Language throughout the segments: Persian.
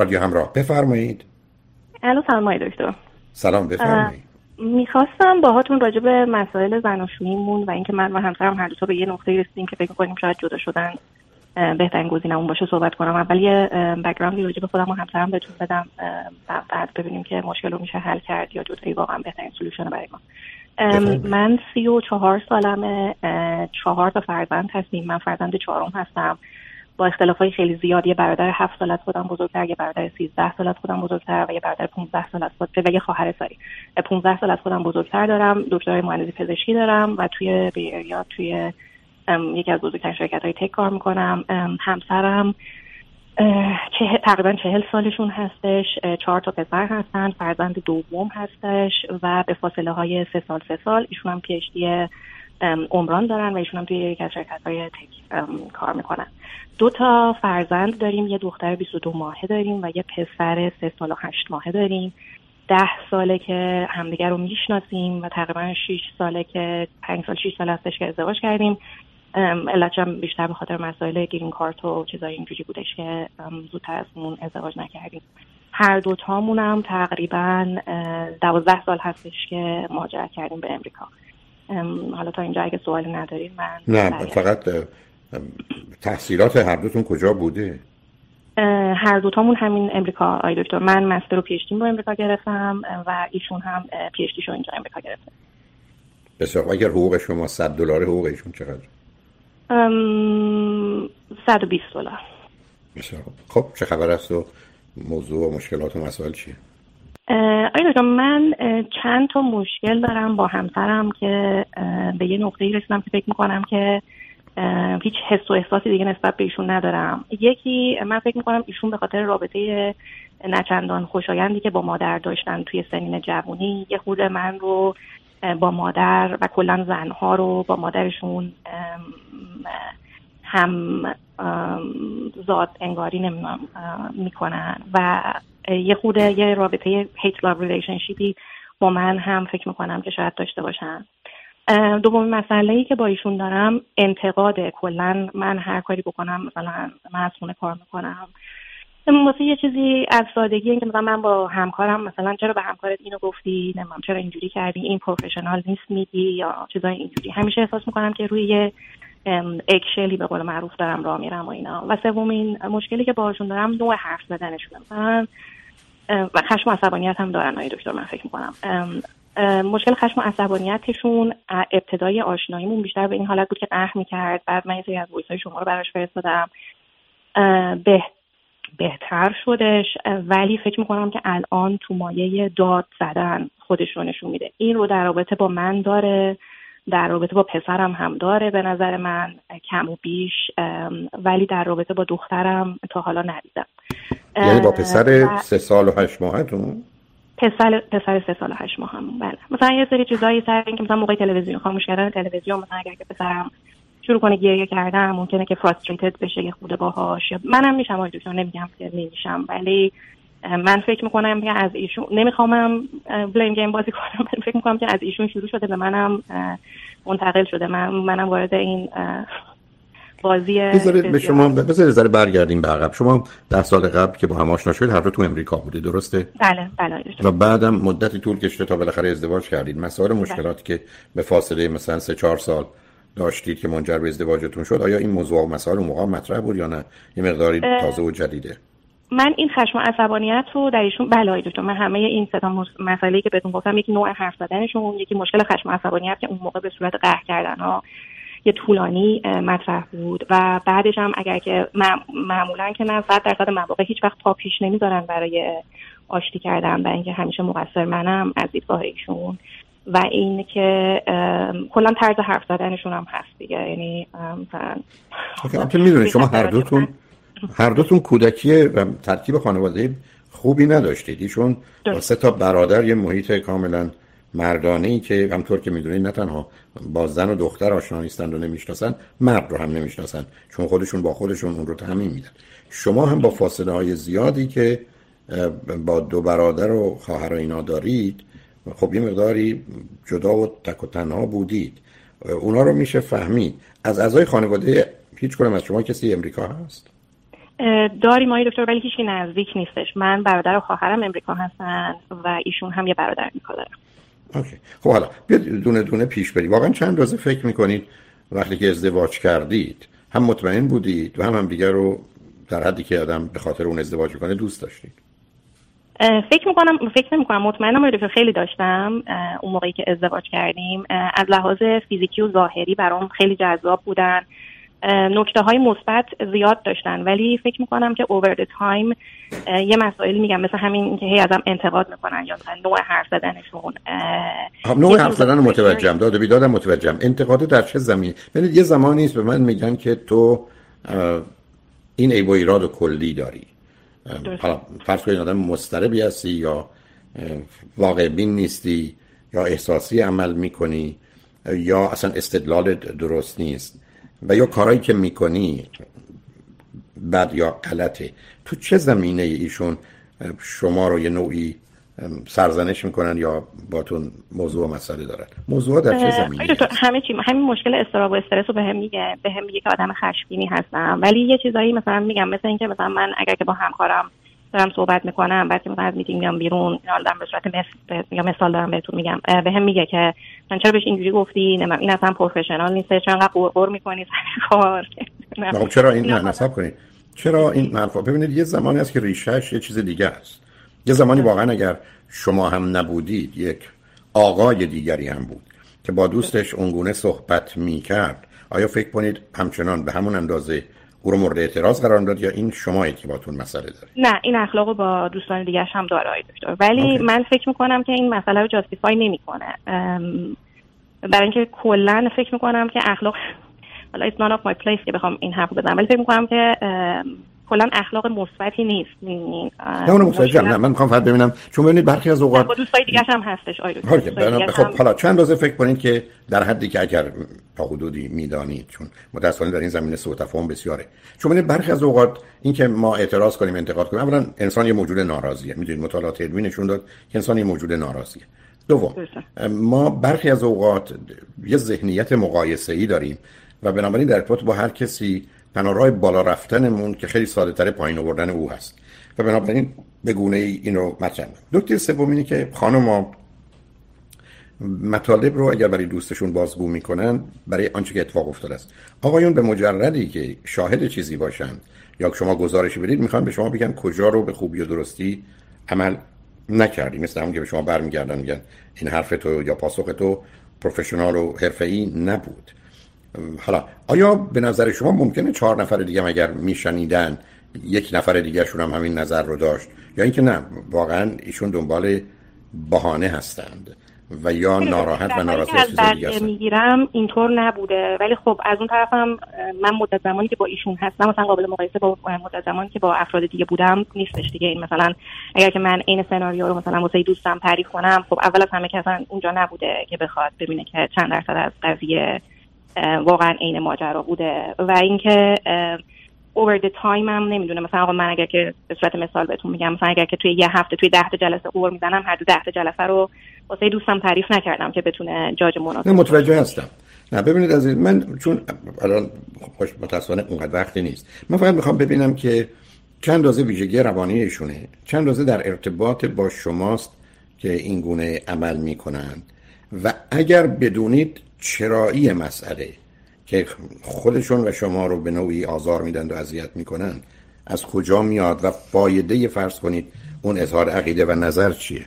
رادیو همراه. بفرمایید. الو سلام دکتر. سلام بفرمایید. می‌خواستم باهاتون راجع به مسائل زناشوییمون و اینکه من و همسرم هر دو به یه نقطه رسیدیم که فکر کنیم شاید جدا شدن بهترین گزینمون باشه صحبت کنم. اول یه بک‌گراندی راجع به خودم و همسرم بهتون بدم بعد ببینیم که مشکل رو میشه حل کرد یا جدایی واقعا بهترین سلوشن برای ما. من سی و چهار سالمه چهار تا فرزند هستیم. من فرزند چهارم هستم. با اختلاف های خیلی زیاد یه برادر هفت سال از خودم بزرگتر یه برادر سیزده سال از خودم بزرگتر و یه برادر 15 سال از خودم و یه خواهر ساری. 15 سال از خودم بزرگتر دارم دکترای مهندسی پزشکی دارم و توی بیریا توی یکی از بزرگترین شرکت های تک کار می‌کنم. همسرم چه، تقریبا چهل سالشون هستش. چهار تا پسر هستن فرزند دوم هستش و به فاصله های سه سال سه سال ایشون هم پیشتی عمران دارن و ایشون هم توی یک از شرکت های تک کار می‌کنن. دو تا فرزند داریم یه دختر 22 ماهه داریم و یه پسر سه سال و هشت ماهه داریم. ده ساله که همدیگر رو می‌شناسیم و تقریبا 6 ساله که پنج سال 6 سال هستش که ازدواج کردیم. علتش هم بیشتر به خاطر مسائل گرین کارت و چیزای اینجوری بودش که زودتر از اون ازدواج نکردیم. هر دوتامون هم تقریبا دوازده سال هستش که مهاجرت کردیم به امریکا. حالا تا اینجا اگه سوالی نداریم من نه فقط تحصیلات هر دوتون کجا بوده؟ هر دوتامون همین امریکا. آی دکتر من مستر و پیشتیم رو امریکا گرفتم و ایشون هم پیشتیشو اینجا امریکا گرفتم بسیار اگر حقوق شما 100 دلار حقوق ایشون چقدر؟ 120 دلار. بسیار خب چه خبر است و موضوع و مشکلات و مسائل چیه؟ آیا من چند تا مشکل دارم با همسرم که به یه نقطه رسیدم که فکر می‌کنم که هیچ حس و احساسی دیگه نسبت به ایشون ندارم. یکی من فکر می‌کنم ایشون به خاطر رابطه نچندان خوشایندی که با مادر داشتن توی سنین جوانی یه خود من رو با مادر و کلا زنها رو با مادرشون هم ذات انگاری نمی‌دونم می‌کنن. و یه خود یه رابطه hate love relationship ی با من هم فکر می‌کنم که شاید داشته باشن. دومین مسئله ای که با ایشون دارم انتقاد کلا من هر کاری بکنم مثلا من از خونه کار می‌کنم. واسه یه چیزی از سادگی اینکه مثلا من با همکارم مثلا چرا به همکارت اینو گفتی؟ نمی‌دونم چرا اینجوری کردی؟ این professional نیست میگی یا چیزای اینجوری؟ همیشه احساس می‌کنم که روی اکشلی به قول معروف دارم راه میرم و اینا. و سومین مشکلی که باهاشون دارم نوع حرف زدنشونه. مثلا و خشم عصبانیت هم دارن های دکتر من فکر می‌کنم. مشکل خشم و عصبانیتشون ابتدای آشناییمون بیشتر به این حالت بود که قهر می‌کرد. بعد من یه از های شما رو براش فرستادم. به بهتر شدش. ولی فکر می‌کنم که الان تو مایه داد زدن خودش رو نشون میده. این رو در رابطه با من داره در رابطه با پسرم هم داره به نظر من کم و بیش. ولی در رابطه با دخترم تا حالا ندیدم. یعنی با پسر سه سال و هشت ماهتون؟ پسر پسر سه سال هشت ماه هم بله. مثلا یه سری چیزایی سر اینکه مثلا موقع تلویزیون خاموش کردن تلویزیون مثلا اگر که پسرم شروع کنه گریه کردن ممکنه که فراستریتد بشه یه خود باهاش. منم میشم آقای دکتر نمیگم که نمیشم. ولی من فکر می‌کنم که از ایشون نمیخوامم بلیم گیم بازی کنم. من فکر می‌کنم که از ایشون شروع شده به منم منتقل شده. من منم وارد این بازی به شما بذارید ذره برگردیم به عقب. شما ده سال قبل که با هم آشنا شدید هر تو امریکا بودید درسته؟ بله بله و بعدم مدتی طول کشیده تا بالاخره ازدواج کردید. مسائل مشکلاتی که به فاصله مثلا سه چهار سال داشتید که منجر به ازدواجتون شد آیا این موضوع و مسائل موقع مطرح بود یا نه؟ یه مقداری تازه و جدیده. من این خشم و عصبانیت رو در ایشون بله دکتر من همه این سه تا مسئله که بهتون گفتم یکی نوع حرف زدنشون یکی مشکل خشم و عصبانیت که اون موقع به صورت قهر کردن ها یه طولانی مطرح بود و بعدش هم اگر که معمولا که نه صد درصد مواقع هیچ وقت پا پیش نمی‌ذارن برای آشتی کردن و اینکه همیشه مقصر منم از دیدگاه ایشون و این که کلا طرز حرف زدنشون هم هست دیگه. یعنی مثلا می‌دونید شما هر دوتون هر دوتون کودکی و ترکیب خانواده خوبی نداشتید. ایشون سه تا برادر یه محیط کاملا مردانه ای که همطور که می‌دونید نه تنها با زن و دختر آشنا نیستند و نمی‌شناسن مرد رو هم نمی‌شناسن چون خودشون با خودشون اون رو تعمین میدن. شما هم با فاصله های زیادی که با دو برادر و خواهر اینا دارید خب یه مقداری جدا و تک و تنها بودید. اونا رو میشه فهمید. از اعضای خانواده هیچ کنم از شما کسی امریکا هست؟ داریم آقای دکتر ولی هیچی نزدیک نیستش. من برادر و خواهرم امریکا هستن و ایشون هم یه برادر امریکا اوکی. خب حالا بیاد دونه دونه پیش بریم. واقعا چند روزه فکر می‌کنید وقتی که ازدواج کردید هم مطمئن بودید و هم هم دیگر رو در حدی که آدم به خاطر اون ازدواج کنه دوست داشتید؟ فکر می‌کنم فکر نمی کنم مطمئنم که خیلی داشتم. اون موقعی که ازدواج کردیم از لحاظ فیزیکی و ظاهری برام خیلی جذاب بودن. نکته های مثبت زیاد داشتن. ولی فکر می‌کنم که اوور تایم یه مسائل میگم مثل همین که هی ازم انتقاد می‌کنن یا مثلا نوع حرف زدنشون. خب، نوع حرف زدن متوجهم. داد و بیدادم متوجهم. انتقاد در چه زمین ببینید یه زمانی است به من میگن که تو این عیب و ایراد کلی داری. حالا فرض کنید آدم مستربی هستی یا واقع بین نیستی یا احساسی عمل می‌کنی یا اصلا استدلال درست نیست. و یا کارهایی که می‌کنی بد یا غلطه تو چه زمینه ایشون شما رو یه نوعی سرزنش می‌کنن یا باتون موضوع و مسئله دارن؟ موضوع در چه زمینه همه چی همین مشکل استراب و استرس رو بهم میگه بهم میگه که آدم خشمگینی هستم. ولی یه چیزایی مثلا میگم مثل اینکه مثلا من اگر که با همکارم دارم صحبت می‌کنم بعد که مثلا از میتینگ میام بیرون حالا دارم به صورت مثل میگم مثال دارم بهتون میگم. به هم میگه که من چرا بهش اینجوری گفتی؟ نه این اصلا پروفشنال نیست چرا انقدر قرقر می‌کنی؟ سر کار. خب چرا این نه نصب کنید. چرا این مرفا ببینید یه زمانی هست که ریشهش یه چیز دیگه است. یه زمانی واقعا اگر شما هم نبودید یک آقای دیگری هم بود که با دوستش اونگونه صحبت می‌کرد آیا فکر کنید همچنان به همون اندازه او رو مورد اعتراض قرار داد یا این شما که باتون مسئله داره؟ نه این اخلاق با دوستان دیگه هم داره دکتر. ولی من فکر می‌کنم که این مسئله رو جاستیفای نمی‌کنه. برای اینکه کلا فکر می‌کنم که اخلاق حالا none of my place که بخوام این حرف بزنم ولی فکر می‌کنم که کلا اخلاق مثبتی نیست. نه اون متوجهم نه من می‌خوام فقط ببینم چون ببینید برخی از اوقات با دوستای دیگه هم هستش. آره خب حالا چند روزه فکر کنید که در حدی که اگر تا حدودی می‌دانید چون متأسفانه در این زمینه سوء تفاهم بسیاره. چون ببینید برخی از اوقات اینکه ما اعتراض کنیم انتقاد کنیم اولا انسان یه موجود ناراضیه. می‌دونید مطالعات علمی نشون داد که انسان یه موجود ناراضیه. دوم ما برخی از اوقات یه ذهنیت مقایسه ای داریم و بنابراین در ارتباط با هر کسی تنها راه بالا رفتنمون که خیلی ساده تر پایین آوردن او هست. و بنابراین به گونه ای اینو مطرح دکتر سوم اینه که خانم مطالب رو اگر برای دوستشون بازگو می‌کنن برای آنچه که اتفاق افتاده است. آقایون به مجردی که شاهد چیزی باشن یا شما گزارشی بدید می‌خوان به شما بگن کجا رو به خوبی و درستی عمل نکردی. مثل همون که به شما برمیگردن میگن این حرف تو یا پاسخ تو پروفشنال و حرفه‌ای نبود. حالا آیا به نظر شما ممکنه چهار نفر دیگه اگر میشنیدن یک نفر دیگه شون هم همین نظر رو داشت؟ یا اینکه نه واقعا ایشون دنبال بهانه هستند و یا ناراحت و ناراضی از دیگه می‌گیرم اینطور نبوده. ولی خب از اون طرفم من مدت زمانی که با ایشون هستم مثلا قابل مقایسه با مدت زمانی که با افراد دیگه بودم نیستش دیگه. این مثلا اگر که من این سناریو رو مثلا واسه دوستم تعریف کنم خب اول از همه که اصلا اونجا نبوده که بخواد ببینه که چند درصد از قضیه واقعا عین ماجرا بوده. و اینکه اوور د تایم هم نمی‌دونه مثلا آقا من اگر که به صورت مثال بهتون میگم مثلا اگر که توی یه هفته توی ده تا جلسه اوور می‌زنم هر دو ده تا جلسه رو واسه دوستم تعریف نکردم که بتونه جاج مناسب متوجه هستم. نه ببینید از من چون الان خوش متاسفانه اونقدر وقتی نیست. من فقط می‌خوام ببینم که چند اندازه ویژگی روانی ایشونه. چند اندازه در ارتباط با شماست که این گونه عمل می‌کنند. و اگر بدونید چرایی مسئله که خودشون و شما رو به نوعی آزار میدن و اذیت می‌کنن از کجا میاد و فایده فرض کنید اون اظهار عقیده و نظر چیه؟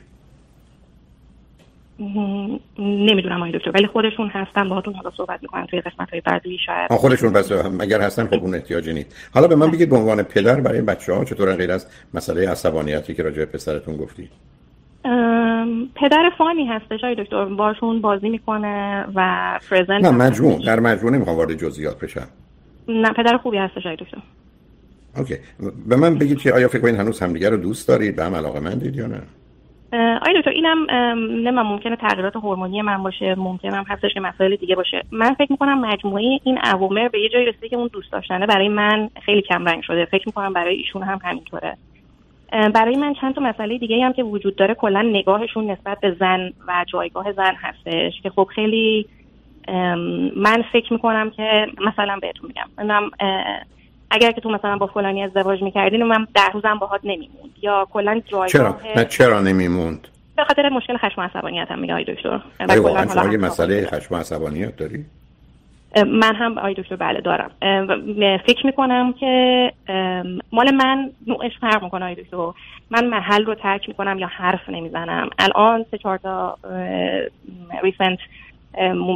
نمی‌دونم آقای دکتر ولی خودشون هستن باهاتون حالا صحبت می‌کنن توی قسمت های بعدی شاید. خودشون پس اگر هستن خب اون احتیاجی نیست. حالا به من بگید به عنوان پدر برای بچه ها چطور غیر از مسئله عصبانیتی که راجع پسرتون گفتی پدر فانی هستش آقای دکتر. باشون بازی می‌کنه و پرزنت نه مجموع در مجموع نمی‌خوام وارد جزئیات بشم. نه پدر خوبی هستش آقای دکتر. اوکی. به من بگید که آیا فکر کنید هنوز همدیگه رو دوست دارید؟ به هم علاقه مندید یا نه؟ آیا دکتر اینم نه من ممکنه تغییرات هورمونی من باشه ممکنه هم هستش که مسائل دیگه باشه. من فکر می‌کنم مجموعه این عوامل به یه جایی رسیده که اون دوست داشتنه برای من خیلی کم رنگ شده. فکر می‌کنم برای ایشون هم همینطوره. برای من چند تا مسئله دیگه هم که وجود داره کلا نگاهشون نسبت به زن و جایگاه زن هستش که خب خیلی من فکر می‌کنم که مثلا بهتون میگم. اگر که تو مثلا با فلانی ازدواج می‌کردین من ده روزم باهات نمیموند یا کلا جایگاه چرا؟ نه چرا نمیموند؟ به خاطر مشکل خشم عصبانیت هم میگه دکتر. واقعا شما یه مسئله خشم عصبانیت داری؟ من هم آی دکتر بله دارم. فکر می‌کنم که مال من نوعش فرق می‌کنه آی دکتر. من محل رو ترک می‌کنم یا حرف نمی‌زنم. الان سه چهار تا ریسنت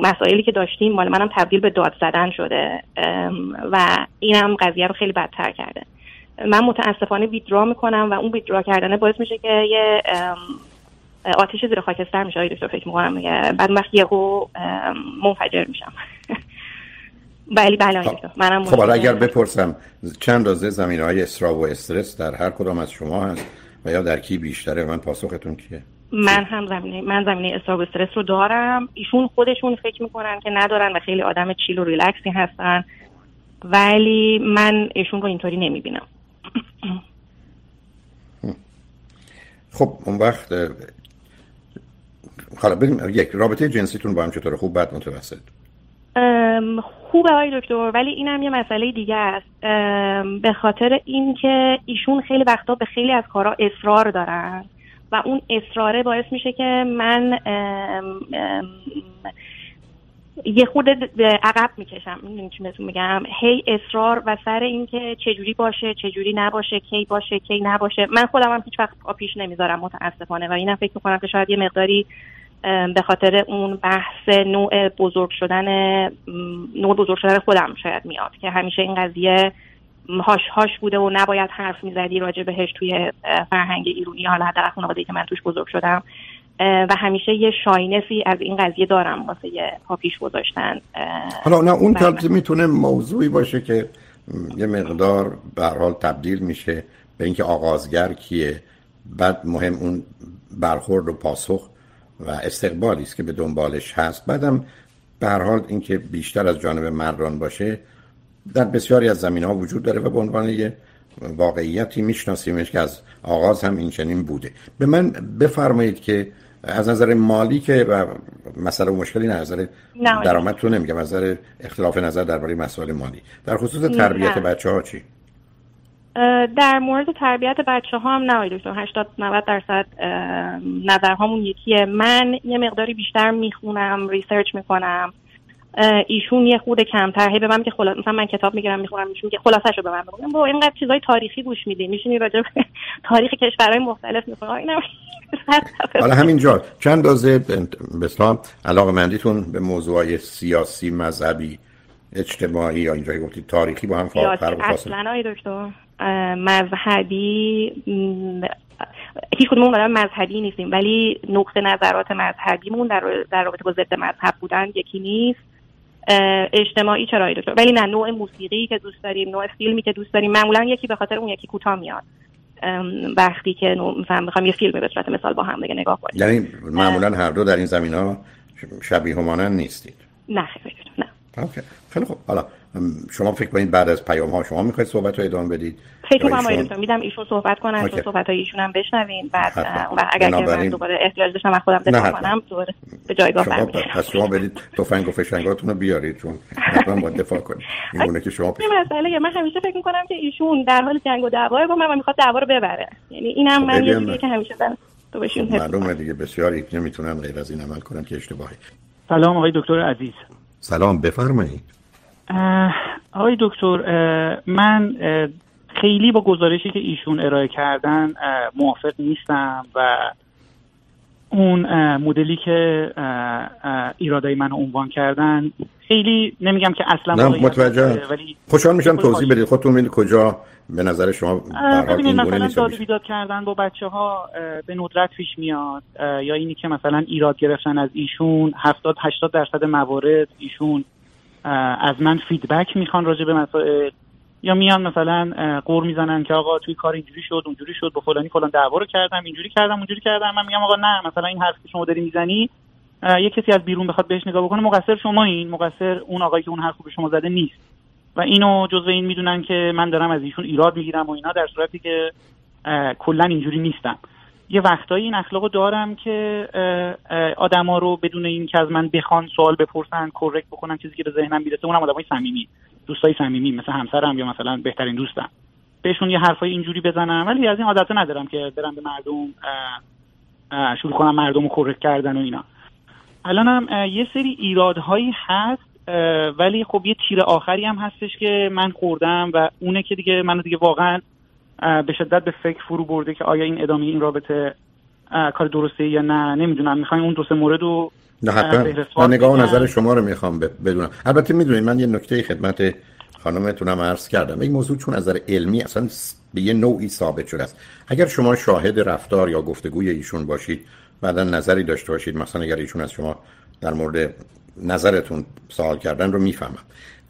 مسائلی که داشتیم مال منم تبدیل به داد زدن شده. و اینم قضیه رو خیلی بدتر کرده. من متاسفانه ویدرا می‌کنم و اون ویدرا کردنه باعث میشه که یه آتیش زیر خاکستر میشه. آی دکتر فکر می‌کنم. بعد وقت یهو منفجر میشم. بله بله خب. منم خب اگر بپرسم چند رازه زمین های اسرا و استرس در هر کدام از شما هست و یا در کی بیشتره؟ من پاسختون کیه؟ من هم زمینه من زمینه استراب استرس رو دارم. ایشون خودشون فکر می‌کنن که ندارن و خیلی آدم چیل و ریلکسی هستن. ولی من ایشون رو اینطوری نمی‌بینم. خب اون وقت حالا بریم یک رابطه جنسیتون با هم چطور خوب بد متوسط. خوبه های دکتر ولی اینم یه مسئله دیگه است. به خاطر اینکه ایشون خیلی وقتا به خیلی از کارها اصرار دارن و اون اصراره باعث میشه که من یه خود عقب می‌کشم. می‌دونی چی بهتون میگم؟ هی اصرار و سر اینکه چجوری باشه چجوری نباشه کی باشه کی نباشه. من خودم هم هیچ وقت پیش نمی‌ذارم متاسفانه. و اینم فکر می‌کنم که شاید یه مقداری به خاطر اون بحث نوع بزرگ شدن نوع بزرگ شدن خودم شاید میاد که همیشه این قضیه هاش هاش بوده و نباید حرف می‌زدی راجع بهش توی فرهنگ ایرونی. حالا حداقل خانواده که من توش بزرگ شدم. و همیشه یه شاینسی از این قضیه دارم واسه یه پیش گذاشتن. حالا نه اون که می‌تونه موضوعی باشه که یه مقدار به حال تبدیل میشه به اینکه آغازگر کیه. بعد مهم اون برخورد و پاسخ. و استقبالی است که به دنبالش هست. بعدم به هر حال اینکه بیشتر از جانب مردان باشه در بسیاری از زمین ها وجود داره و به عنوان یه واقعیتی میشناسیمش که از آغاز هم این چنین بوده. به من بفرمایید که از نظر مالی که و مسئله و مشکلی نه نظر درآمد تو نمیگم از نظر اختلاف نظر درباره مسائل مالی. در خصوص تربیت بچه ها چی؟ در مورد تربیت بچه ها هم نه دکتر 80 90 درصد نظرهامون یکیه. من یه مقداری بیشتر می‌خونم ریسرچ می‌کنم. ایشون یه خود کمتر. هی به من که خلاص مثلا من کتاب می‌گیرم می‌خونم ایشون که خلاصش رو به من بگم با اینقدر چیزای تاریخی گوش میدی. میشینی راجع به تاریخ کشورهای مختلف می‌خونم اینم حالا همینجا. چند دازه به علاقه مندیتون به موضوعای سیاسی مذهبی اجتماعی یا اینجایی گفتید تاریخی با هم فرق اصلا دکتر. مذهبی هیچ کدوم آدم مذهبی نیستیم ولی نقطه نظرات مذهبیمون در, در رابطه با ضد مذهب بودن یکی نیست. اجتماعی چرا دکتر ولی نه نوع موسیقی که دوست داریم نوع فیلمی که دوست داریم معمولا یکی به خاطر اون یکی کوتاه میاد. وقتی که مثلا می‌خوام یه فیلم به صورت مثال با هم دیگه نگاه کنیم. یعنی معمولا هر دو در این زمین ها شبیه همانند نیستید. نه خیلی نه. اوکی. خیلی خوب. حالا شما فکر کنید بعد از پیام ها شما می‌خواید صحبت رو ادامه بدید؟ فکر کنم ایشون... میدم ایشون صحبت کنن تو صحبت های ایشون هم بشنوین بعد اگر که من دوباره احتیاج داشتم من خودم دفاع کنم دوباره به جایگاه شما پس شما برید تفنگ و فشنگاتون رو بیارید چون حتما باید دفاع کنید اینونه که شما این مسئله من همیشه فکر می‌کنم که ایشون در حال جنگ و دعوا با من و می‌خواد دعوا رو ببره. یعنی اینم من یه که همیشه تو بهشون معلومه دیگه بسیاری نمی‌تونن غیر از این عمل کنن که اشتباهی. سلام آقای دکتر عزیز. سلام بفرمایید. آقای دکتر من خیلی با گزارشی که ایشون ارائه کردن موافق نیستم و اون مدلی که ایرادای من عنوان کردن خیلی نمیگم که اصلا نه متوجه ولی خوشحال میشم توضیح بدید. خودتون می‌دید کجا به نظر شما ببینید مثلا داد بیداد کردن با بچه ها به ندرت پیش میاد یا اینی که مثلا ایراد گرفتن از ایشون 70 80 درصد موارد ایشون از من فیدبک می‌خوان راجع به مسائل یا میان مثلا قور می‌زنن که آقا توی کار اینجوری شد اونجوری شد با فلانی فلان دعوا رو کردم اینجوری کردم اونجوری کردم. من میگم آقا نه مثلا این حرف که شما داری می‌زنی یه کسی از بیرون بخواد بهش نگاه بکنه مقصر شما این مقصر اون آقایی که اون حرف به شما زده نیست. و اینو جزء این می‌دونن که من دارم از ایشون ایراد می‌گیرم و اینا در صورتی که کلا اینجوری نیستم. یه وقتایی این اخلاقو دارم که آدما رو بدون این که از من بخوان سوال بپرسن کرک بکنن چیزی که به ذهنم می‌رسه اونم آدمای صمیمی دوستای صمیمی مثل همسرم یا مثلا بهترین دوستم. بهشون یه حرفای اینجوری بزنم ولی از این عادت ندارم که برم به مردم شروع کنم مردم رو کردن و اینا. الانم یه سری ایرادهایی هست ولی خب یه تیر آخری هم هستش که من خوردم و اونه که دیگه منو دیگه واقعا به شدت به فکر فرو برده که آیا این ادامه این رابطه کار درسته یا نه نمی‌دونم. می‌خوایم اون دو سه مورد رو نه حتما. من نگاه و نظر شما رو می‌خوام بدونم. البته می‌دونید من یه نکته خدمت خانمتونم عرض کردم. این موضوع چون از نظر علمی اصلا به یه نوعی ثابت شده است. اگر شما شاهد رفتار یا گفتگوی ایشون باشید بعدا نظری داشته باشید. مثلا اگر ایشون از شما در مورد نظرتون سوال کردن رو می‌فهمم.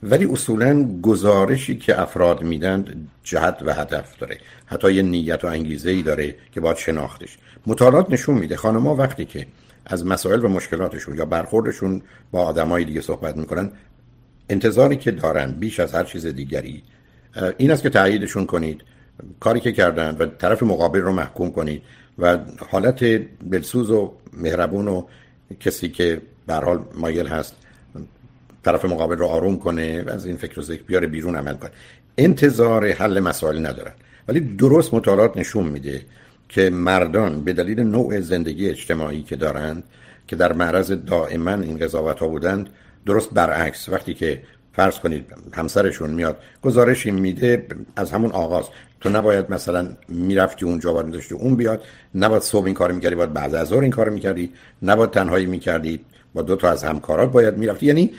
ولی اصولا گزارشی که افراد میدن جهت و هدف داره. حتی یه نیت و انگیزه ای داره که باید شناختش. مطالعات نشون میده خانمها وقتی که از مسائل و مشکلاتشون یا برخوردشون با آدمای دیگه صحبت می‌کنن انتظاری که دارن بیش از هر چیز دیگری این است که تاییدشون کنید کاری که کردن و طرف مقابل رو محکوم کنید و حالت بلسوز و مهربون و کسی که به حال مایل هست طرف مقابل رو آروم کنه و از این فکر و ذکر بیاره بیرون عمل کنه. انتظار حل مسائل ندارن. ولی درست مطالعات نشون میده که مردان به دلیل نوع زندگی اجتماعی که دارند که در معرض دائما این قضاوت ها بودند درست برعکس وقتی که فرض کنید همسرشون میاد گزارشی میده از همون آغاز. تو نباید مثلا می‌رفتی اونجا و داشتی اون بیاد نباید صبح این کار می‌کردی باید بعد از ظهر این کار می‌کردی نباید تنهایی می‌کردی با دو تا از همکارات باید می‌رفتی. یعنی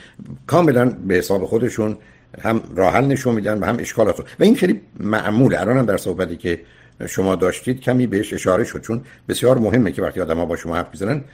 کاملا به حساب خودشون هم راحل نشون میدن و هم اشکالات و این خیلی معموله. الان هم در صحبتی که شما داشتید کمی بهش اشاره شد چون بسیار مهمه که وقتی آدما با شما حرف می‌زنن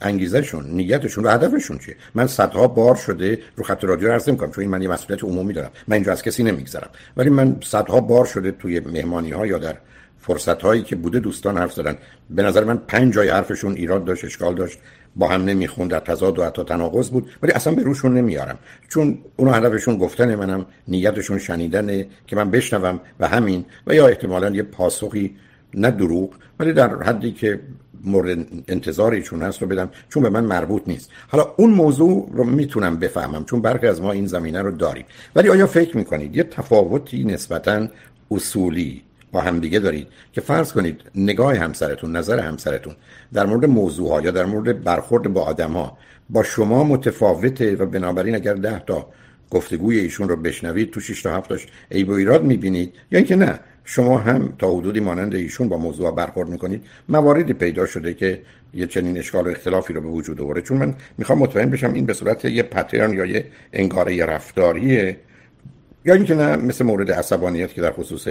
انگیزشون نیتشون و هدفشون چیه؟ من صدها بار شده رو خط رادیو عرض نمی‌کنم چون این من یه مسئولیت عمومی دارم. من اینجا از کسی نمیگذرم. ولی من صدها بار شده توی مهمانی ها یا در فرصت هایی که بوده دوستان حرف زدن. به نظر من پنج جای حرفشون ایراد داشت اشکال داشت. با هم نمی‌خوند در تضاد و حتی تناقض بود. ولی اصلا به روشون نمیارم. چون اون هدفشون گفتن منم نیتشون شنیدنه که من بشنوم و همین. و یا احتمالا یه پاسخی نه دروغ ولی در حدی که مورد انتظارشون هست رو بدم چون به من مربوط نیست. حالا اون موضوع رو می‌تونم بفهمم چون برخی از ما این زمینه رو داریم. ولی آیا فکر می‌کنید یه تفاوتی نسبتا اصولی با همدیگه دارید که فرض کنید نگاه همسرتون نظر همسرتون در مورد موضوع ها یا در مورد برخورد با آدم ها با شما متفاوته و بنابراین اگر ده تا گفتگوی ایشون رو بشنوید تو 6 تا 7 تاش عیب و ایراد می‌بینید یا اینکه نه شما هم تا حدودی مانند ایشون با موضوع برخورد می‌کنید. مواردی پیدا شده که یه چنین اشکال و اختلافی رو به وجود آورده. چون من می‌خوام مطمئن بشم این به صورت یه پترن یا یه انگاره رفتاریه. یا اینکه نه مثل مورد عصبانیت که در خصوص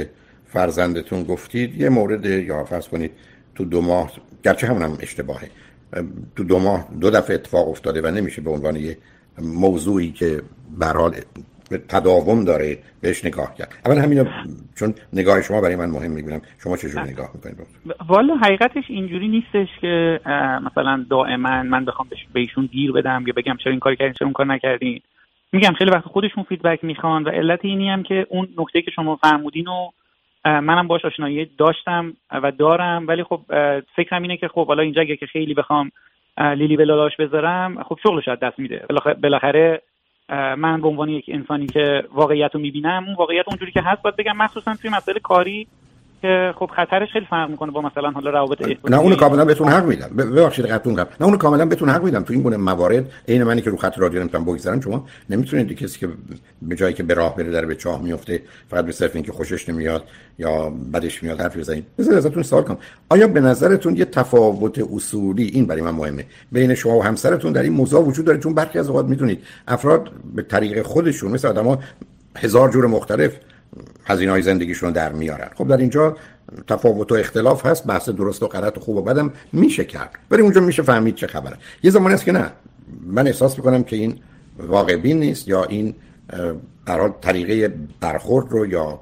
فرزندتون گفتید یه مورد یا فرض کنید تو دو ماه گرچه همون هم اشتباهه تو دو ماه دو دفعه اتفاق افتاده و نمیشه به عنوان یه موضوعی که برحال تداوم داره بهش نگاه کرد. اول همین چون نگاه شما برای من مهم می‌بینم. شما چجور نگاه می‌کنید؟ والا حقیقتش اینجوری نیستش که مثلا دائما من بخوام به ایشون گیر بدم یا بگم چرا این کار کردین چرا اون کار نکردین. میگم خیلی وقت خودشون فیدبک می‌خوان و علت اینی هم که اون نکته که شما فرمودین و منم باش آشنایی داشتم و دارم ولی خب فکرم اینه که خب حالا اینجا اگه که خیلی بخوام لیلی به لالاش بذارم خب شغلش از دست میده. بالاخره من به عنوان یک انسانی که واقعیت رو می‌بینم اون واقعیت اونجوری که هست باید بگم مخصوصا توی مسئله کاری که خب خطرش خیلی فرق می‌کنه با مثلا حالا روابط نه اونو کاملا بهتون حق میدم. ببخشید قطعتون کنم نه اونو کاملا بهتون حق میدم. تو این گونه موارد عین منی که رو خط رادیو نمی‌تونم بگذارم شما نمی‌تونید کسی که به جایی که به راه بره در به چاه میفته فقط به صرف اینکه خوشش نمیاد یا بدش میاد حرف بزنید. بذار ازتون سوال کنم. آیا به نظرتون یه تفاوت اصولی این برای من مهمه بین شما و همسرتون در این موضوع وجود داره؟ چون برخی از اوقات می‌تونید افراد به طریق خودشون مثل آدما هزار جور مختلف هزینه های زندگیشون در میارن. خب در اینجا تفاوت و اختلاف هست بحث درست و غلط و خوب و بدم میشه کرد. ولی اونجا میشه فهمید چه خبره. یه زمانی است که نه. من احساس می‌کنم که این واقع بین نیست یا این در طریقه برخورد رو یا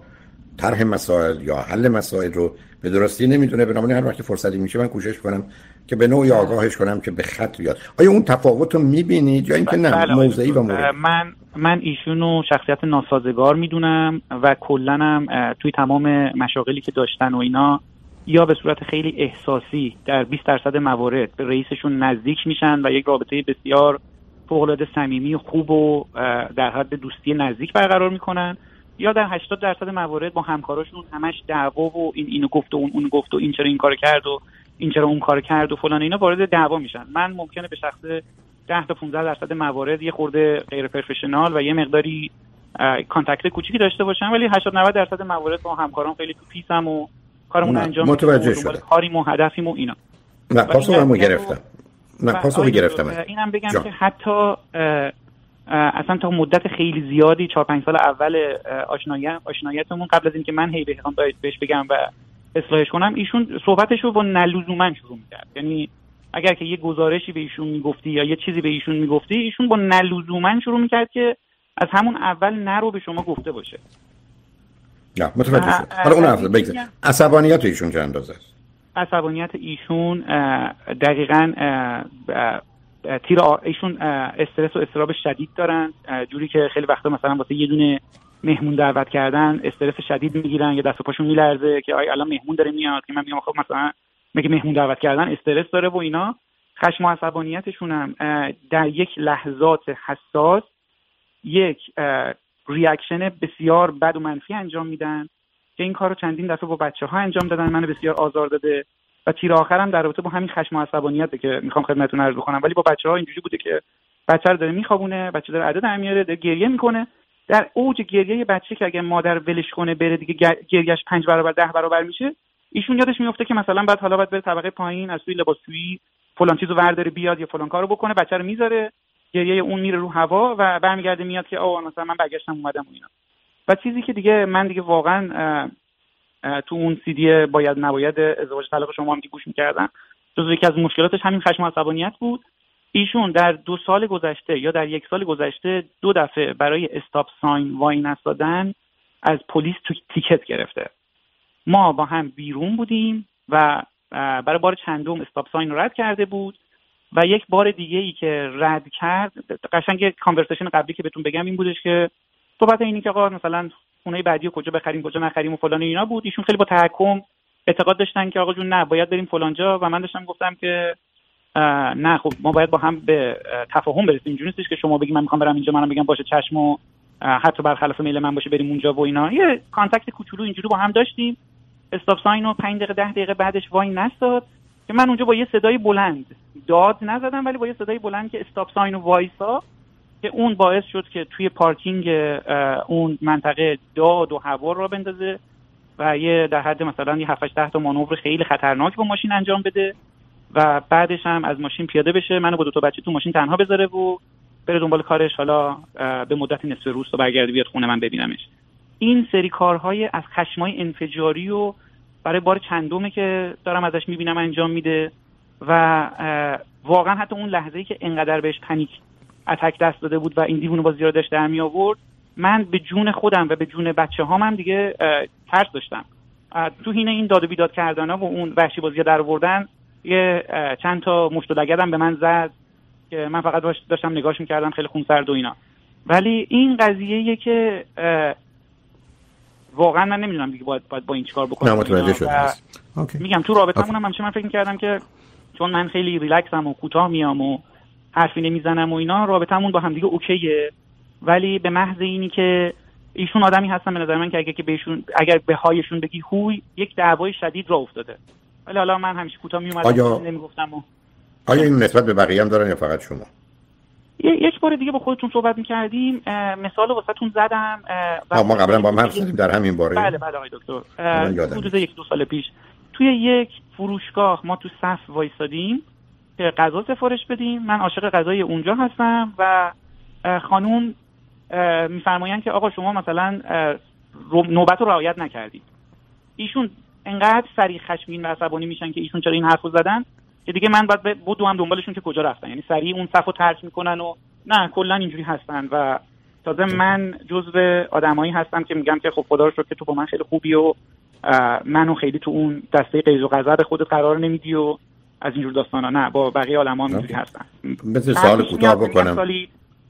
طرح مسائل یا حل مسائل رو به درستی نمی‌دونه. بنابراین هر وقت فرصتی میشه من کوشش کنم که به نوعی آگاهش کنم که به خط بیاد. آیا اون تفاوت رو می‌بینید یا اینکه نه؟ بله موضعی و مورد. من من ایشونو شخصیت ناسازگار می‌دونم و کلنم توی تمام مشاغلی که داشتن و اینا یا به صورت خیلی احساسی در 20 درصد موارد به رئیسشون نزدیک میشن و یک رابطه بسیار فوقالعاده صمیمی خوب و در حد دوستی نزدیک برقرار می‌کنن. یا در 80 درصد موارد با همکاراشون همش دعوا و این اینو گفت و اون اون گفت و این چرا این کار کرد و این چرا اون کار کرد و فلان اینا وارد دعوا میشن. من ممکنه به شخص 10 تا 15 درصد موارد یه خورده غیر professional و یه مقداری conflict کوچیکی داشته باشم ولی 80 90 درصد موارد با همکاران خیلی تو peace م و کارمون انجام متوجه شدم. کاریم و هدفیم و اینا. نه پاسخمو گرفتم. نه پاسخو گرفتم. اینم بگم جا. که حتی اصلا تا مدت خیلی زیادی 4 5 سال اول آشنایت آشنایتمون قبل از اینکه من هی بخوام بهش بگم و اصلاحش کنم ایشون صحبتش رو با نه لزوما شروع می‌کرد. یعنی اگر که یه گزارشی به ایشون می‌گفتی یا یه چیزی به ایشون می‌گفتی ایشون با نلزوما شروع می‌کرد که از همون اول نرو به شما گفته باشه. نه متوجه شد حالا اون حرف بگذار. عصبانیت ایشون چه اندازه است؟ عصبانیت ایشون دقیقا تیر ایشون استرس و استراب شدید دارن. جوری که خیلی وقتا مثلا واسه یه دونه مهمون دعوت کردن استرس شدید می‌گیرن یا دست و پاشون میلرزه که آی الان مهمون داره میاد که من میگم خب مثلا میگه مهمون دعوت کردن استرس داره و اینا؟ خشم و عصبانیتشون هم در یک لحظات حساس یک ریاکشن بسیار بد و منفی انجام میدن که این کار رو چندین دفعه با بچه ها انجام دادن منو بسیار آزار داده. و تیر آخرم در رابطه با همین خشم و عصبانیت که می‌خوام خدمتتون عرض بکنم. ولی با بچه ها اینجوری بوده که بچه رو داره میخوابونه بچه داره عدد در میاره داره گریه می‌کنه. در اوج گریه بچه که اگر مادر ولش کنه بره دیگه گریهش پنج برابر ده برابر میشه ایشون یادش میفته که مثلا بعد حالا باید بره طبقه پایین از توی لباسشویی فلان چیزو ورداره بیاد یا فلان کارو بکنه بچه رو می‌ذاره گریه اون میره رو هوا و برمیگرده میاد که آه مثلا من برگشتم اومدم و اینا. و چیزی که دیگه من دیگه واقعا تو اون سیدی باید نباید ازدواج طلاق شما هم که گوش می‌کردم. جزو یکی از مشکلاتش همین خشم و عصبانیت بود. ایشون در دو سال گذشته یا در یک سال گذشته دو دفعه برای استاپ ساین وای نستادن از پلیس تو تیکت گرفته. ما با هم بیرون بودیم و برای بار چندم استاپ ساین رد کرده بود و یک بار دیگه ای که رد کرد قشنگ کانورسیشن قبلی که بهتون بگم این بودش که صحبت اینی که آقا مثلا خونه بعدی کجا بخریم کجا نخریم و فلان اینا بود. ایشون خیلی با تحکم اعتقاد داشتن که آقا جون نه باید بریم فلانجا و من داشتم گفتم که نه خب ما باید با هم به تفاهم برسیم. اینجوری نیستش که شما بگی من می‌خوام برم اینجا منم بگم باشه چشم و حتی برخلاف میل من باشه بریم اونجا و اینا. یه conflict کوچولو اینجوری با هم داشتیم. stop sign رو 5 دقیقه 10 دقیقه بعدش وای نستاد که من اونجا با یه صدای بلند داد نزدم ولی با یه صدای بلند که stop sign و وایسا که اون باعث شد که توی پارکینگ اون منطقه داد و هوار بندازه و یه در حد مثلا یه 7 10 تا مانور خیلی خطرناک با ماشین انجام بده و بعدش هم از ماشین پیاده بشه منو با دو تا بچه تو ماشین تنها بذاره و بره دنبال کارش. حالا به مدت نصف روز تا برگرده بیاد خونه من ببینمش. این سری کارهای از خشمای انفجاری و برای بار چندمه که دارم ازش می‌بینم انجام میده و واقعا حتی اون لحظه ای که انقدر بهش پنیک اتک دست داده بود و این دیوونه بازی رو داشت در می آورد من به جون خودم و به جون بچه هام هم دیگه ترس داشتم. تو حین این داد و بیداد کردن و اون وحشی بازی در آوردن یه چند تا مشت به من زد که من فقط داشتم نگاش می‌کردم خیلی خونسرد و اینا. ولی این قضیه که واقعا من نمی‌دونم دیگه باید, باید با این چیکار بکنم. میگم تو رابطه هم من فکر کردم که چون من خیلی ریلکسم و کوتاه میام و حرفی نمی‌زنم و اینا رابطمون با هم دیگه اوکیه. ولی به محض اینی که ایشون آدمی هستن به نظر من که اگر که بهشون اگر به هایشون بگی هوی یک دعوای شدید را افتاده. ولی حالا من همیشه کوتاه می آیا... نمی‌گفتم و... آیا این نسبت به بقیه هم دارن یا فقط شما؟ یک بار دیگه با خودتون صحبت می‌کردیم. مثال واسهتون زدم. ما قبلا با هم حرف زدیم در همین باره. بله بله آقای دکتر. حدود یک دو سال پیش توی یک فروشگاه ما تو صف وایسادیم که غذا سفارش بدیم. من عاشق غذای اونجا هستم و خانوم میفرمایند که آقا شما مثلا نوبت رو رعایت نکردید. ایشون انقدر سریع خشمگین و عصبانی میشن که ایشون چرا این حرفو زدن؟ که دیگه من باید هم دنبالشون که کجا رفتن. یعنی سریع اون صفو ترک می‌کنن و نه کلا اینجوری هستن و تازه من جزو آدمایی هستم که میگم که خب خدا رو که تو با من خیلی خوبی و منو خیلی تو اون دسته قیز و غضب خودت قرار نمیدی و از اینجور داستانا. نه با بقیه عالمان اینجوری هستن. مثل سال کوتاه بکنم.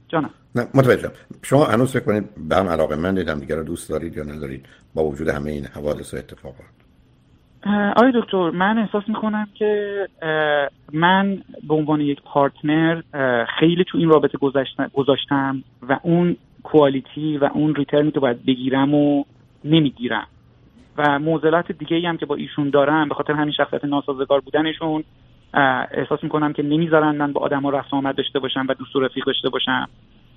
جانم. نه متوجهم. شما هنوز فکر کنید به هم علاقه من دیدم دیگه رو دوست دارید یا ندارید؟ با وجود همه این حوادث و اتفاقات. آقای دکتر من احساس می‌کنم که من به عنوان یک پارتنر خیلی تو این رابطه گذاشتم و اون کوالیتی و اون ریترنی که باید بگیرم و نمی‌گیرم. و موزلات دیگه هم که با ایشون دارم به خاطر همین شخصیت ناسازگار بودنشون احساس می‌کنم که نمی‌ذارن من با آدم ها رفت آمد داشته باشم و دوست و رفیق داشته باشم.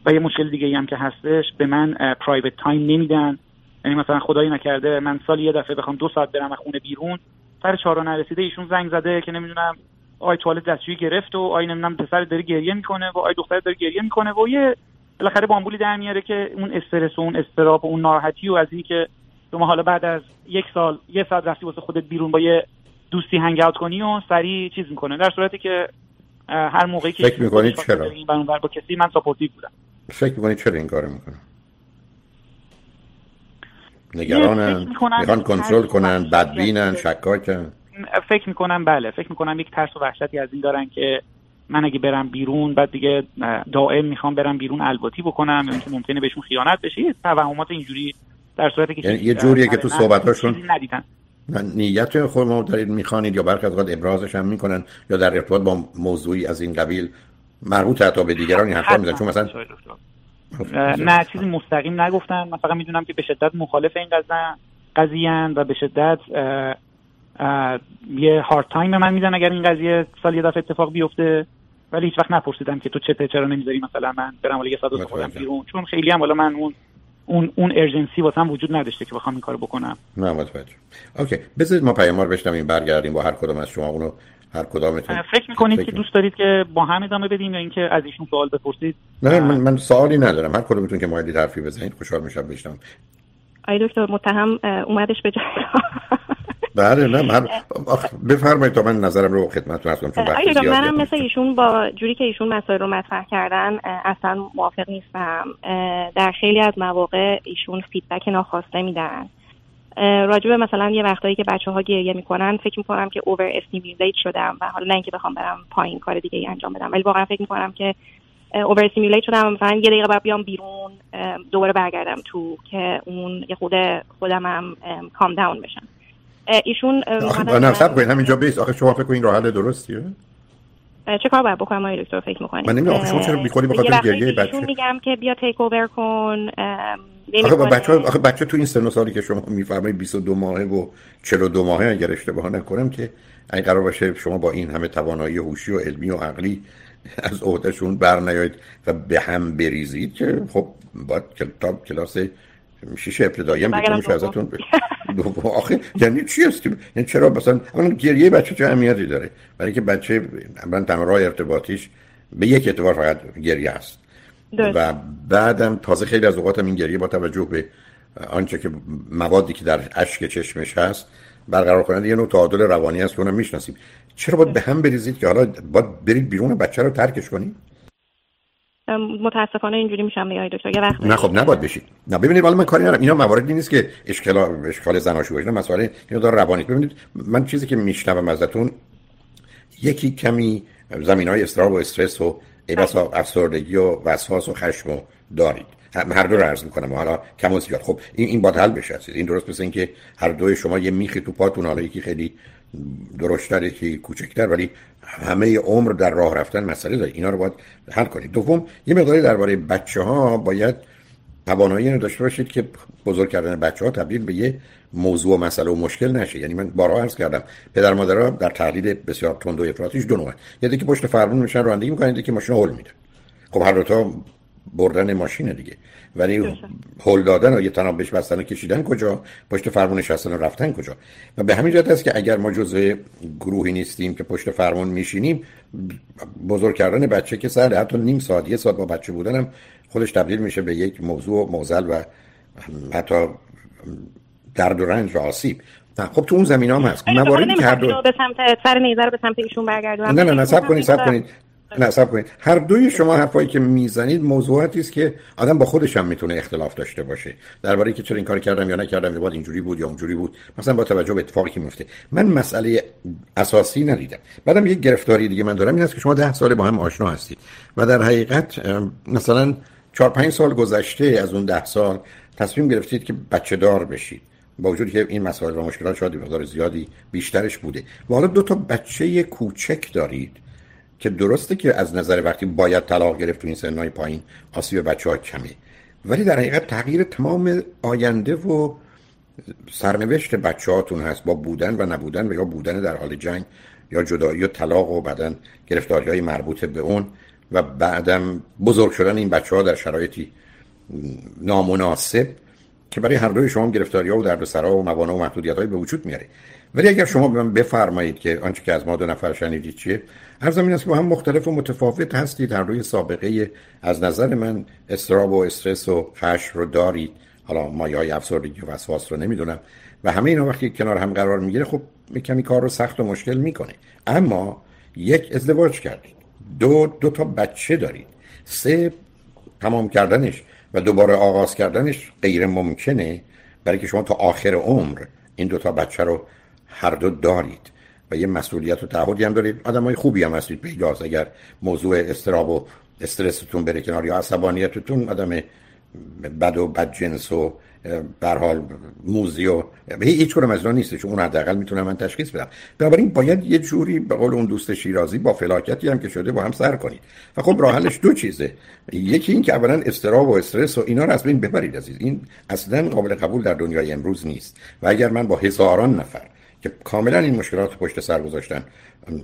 و یه مشکل دیگه هم که هستش به من private time نمیدن. یعنی مثلا خدایی نکرده من سالی یه دفعه بخوام دو ساعت برم از خونه بیرون سر چهار نرسیده ایشون زنگ زده که نمی‌دونم آی توالت دستشویی گرفت و آی نمی‌دونم پسر داره گریه می‌کنه و آی دختر داره گریه می‌کنه و یه بالاخره بامبولی در میاره که اون استرس و اون اضطراب و اون ناراحتی و از این که شما حالا بعد از یک سال یه ساعت رفتی واسه خودت بیرون با یه دوستی hang out کنی و سریع چیز می‌کنه. در صورتی که هر موقعی که فکر می‌کنید چرا؟ این با کسی من supportive بودم. فکر می‌کنید چرا این کارو می‌کنه نگرانن می‌خوان کنترل کنن بدبینن شکاکن. فکر می‌کنم بله فکر می‌کنم یک ترس و وحشتی از این دارن که من اگه برم بیرون بعد دیگه دائم می‌خوام برم بیرون الواتی بکنم یا اینکه ممکنه بهشون خیانت بشه. توهمات اینجوری در صورتی که یعنی یه جوریه که تو صحبتاشون ندیدن. نیت خود ما دارید می‌خوانید یا برخی از ابرازش هم می‌کنن یا در ارتباط با موضوعی از این قبیل مربوط حتی به دیگران این حرفا می‌زنن چون مثلا نه چیزی مستقیم نگفتن. من فقط می‌دونم که به شدت مخالف این قضیه و به شدت یه هارد تایم به من میدن اگر این قضیه سال یه دفعه اتفاق بیفته. ولی هیچ وقت نپرسیدم که تو چته چرا نمی‌ذاری مثلا من برم ولی یه ساعت خودم بیرون. چون خیلی هم من اون اون اون ارجنسی واسم وجود نداشته که بخوام این کارو بکنم. نه متوجه. اوکی بذارید ما پیاموار بشنویم برگردیم با هر کدوم از شما. اونو هر کدامتون فکر می‌کنید که دوست دارید که با هم ادامه بدیم یا اینکه از ایشون سوال بپرسید؟ نه من من سوالی ندارم. هر کدومتون که مایلی حرفی بزنید خوشحال میشم بشنوم. آی دکتر متهم اومدش به جای بله نه من بفرمایید تا من نظرم رو خدمتتون هستم چون وقتی منم مثل ایشون با جوری که ایشون مسائل رو مطرح کردن اصلا موافق نیستم. در خیلی از مواقع ایشون feedback ناخواسته میدن. راجع به مثلا یه وقتایی که بچه ها گریه می‌کنن فکر می‌کنم که over stimulate شدم و حالا نه اینکه بخوام برم پایین کار دیگه ای انجام بدم ولی واقعا فکر می‌کنم که over stimulate شدم مثلا یه دقیقه بعد بیام بیرون دوباره برگردم تو که اون یه خود خودمم calm down بشم. ایشون نه صبر کنید همینجا بیست آخه شما فکر کنید راه حل درستیه؟ چه کار باید بکنم آقای دکتر؟ فکر می‌کنید من نمی‌دونم شما چرا می‌کنی بخاطر گریه بچه؟ میگم که بیا تیک اوور کن آخه با بچه, آخه بچه تو این سن و سالی که شما میفرمایید 22 ماهه و 42 ماهه اگر اشتباه نکنم که این قرار باشه شما با این همه توانایی هوشی و علمی و عقلی از عهدهشون بر نیایید و به هم بریزید که خب باید کتاب کلاس شیشه ابتدایی هم میشه ازتون آخه یعنی چی هستیم یعنی چرا مثلا اون گریه بچه چه اهمیتی داره؟ برای که بچه من تمام ارتباطیش به یک اعتبار فقط گریه است. و بعدم تازه خیلی از اوقاتم این گریه با توجه به آنچه که موادی که در اشک چشمش هست برقرار کننده یه نوع تعادل روانی هست که اونم می‌شناسیم. چرا باید به هم بریزید که حالا باید برید بیرون بچه رو ترکش کنید؟ متاسفانه اینجوری میشم نگاه دکتر یه وقت نه خب نباید بشید. نه ببینید والا من کاری ندارم. اینا مواردی نیست که اشکال اشکال زناشویی باشه مسئله اینو داره روانی. ببینید من چیزی که میشنوم ازتون یکی کمی زمین های استراب و استرس و ایبسا افسردگی و وسواس و خشم دارید. هر دو رو عرض می‌کنم حالا کم و زیاد. خب این این باید حل بشه این درست مثل اینکه هر دوی شما یه میخی تو پاتون حالا یکی خیلی درشتر یکی کوچکتر ولی همه عمر در راه رفتن مسئله داره. اینا رو باید حل کنید. دوم یه مقداری درباره بچه ها باید توانایی رو داشته باشید که بزرگ کردن بچه ها تبدیل به یه موضوع و مسئله و مشکل نشه. یعنی من بارها عرض کردم پدر مادرها در تحلیل بسیار تند و افراطیش دو نوعه. یه که پشت فرمون میشن رانندگی می‌کنن که ماشین هول میده خب هر دو تا بردن ماشین دیگه. ولی هول دادن و یه تناب بهش بستن و کشیدن کجا؟ پشت فرمون نشستن و رفتن کجا؟ و به همین جهت است که اگر ما جزء گروهی نیستیم که پشت فرمون میشینیم بزرگ کردن بچه که سر حتی نیم ساعت یه ساعت با بچه بودنم خودش تبدیل میشه به یک موضوع موزل و حتی درد و رنج و آسیب. خب تو اون زمین هم هست. هر دو به سمت سر نیزه رو به سمت ایشون برگردونم نه نه نه سب کنید سب کنید. نصب کنید. هر دوی شما حرفایی که می‌زنید موضوعاتی است که آدم با خودش هم می‌تونه اختلاف داشته باشه. درباره که چرا این کار کردم یا نکردم یا باید اینجوری بود یا اونجوری بود. مثلا با توجه به اتفاقی که میفته من مسئله اساسی ندیدم. بعدم یک گرفتاری دیگه من دارم این است که شما ده سال با هم آشنا هستید. و در حقیقت مثلا چهار پنج سال گذشته از اون ده سال تصمیم گرفتید که بچه دار بشید. با وجودی که این مسائل و مشکلات شاید مقدار زیادی بیشترش بوده. و حالا دو تا بچه کوچک دارید که درسته که از نظر وقتی باید طلاق گرفت تو این سنهای پایین آسیب بچه ها کمه. ولی در حقیقت تغییر تمام آینده و سرنوشت بچه هاتون هست. با بودن و نبودن و یا بودن در حال جنگ یا جدایی و طلاق و بعدا گرفتاری های مربوط به اون. و بعدم بزرگ شدن این بچه ها در شرایطی نامناسب که برای هر دوی شما گرفتاری ها و دردسرا و موانع و محدودیت به وجود میاره. ولی اگر شما به من بفرمایید که آنچه که از ما دو نفر شنیدید چیه هر زمین است که با هم مختلف و متفاوت هستید هر روی سابقه از نظر من استراب و استرس و خشم رو دارید. حالا مایه های افسردگی و وسواس رو نمی‌دونم. و همه اینا وقتی کنار هم قرار می‌گیره خب کمی کار رو سخت و مشکل می‌کنه. اما یک ازدواج کردید. دو دو تا بچه دارید. سه تمام کردنش و دوباره آغاز کردنش غیر ممکنه برای که شما تا آخر عمر این دو تا بچه رو هر دو دارید و یه مسئولیت و تعهدی هم دارید. آدم های خوبی هم هستید پیداست اگر موضوع استراب و استرستون بره کنار یا عصبانیتتون آدم بد و بد جنس و بر حال موزی و هیچ کنم از نیست چون اون حداقل می‌تونم من تشخیص بدم. بنابراین باید یه جوری به قول اون دوست شیرازی با فلاکتی هم که شده با هم سر کنید. و خب راه حلش دو چیزه. یکی این که اولا استراب و استرس و اینا رو از بین ببرید عزیز. این اصلا قابل قبول در دنیای امروز نیست. و اگر من با هزاران نفر که کاملا این مشکلات پشت سر گذاشتن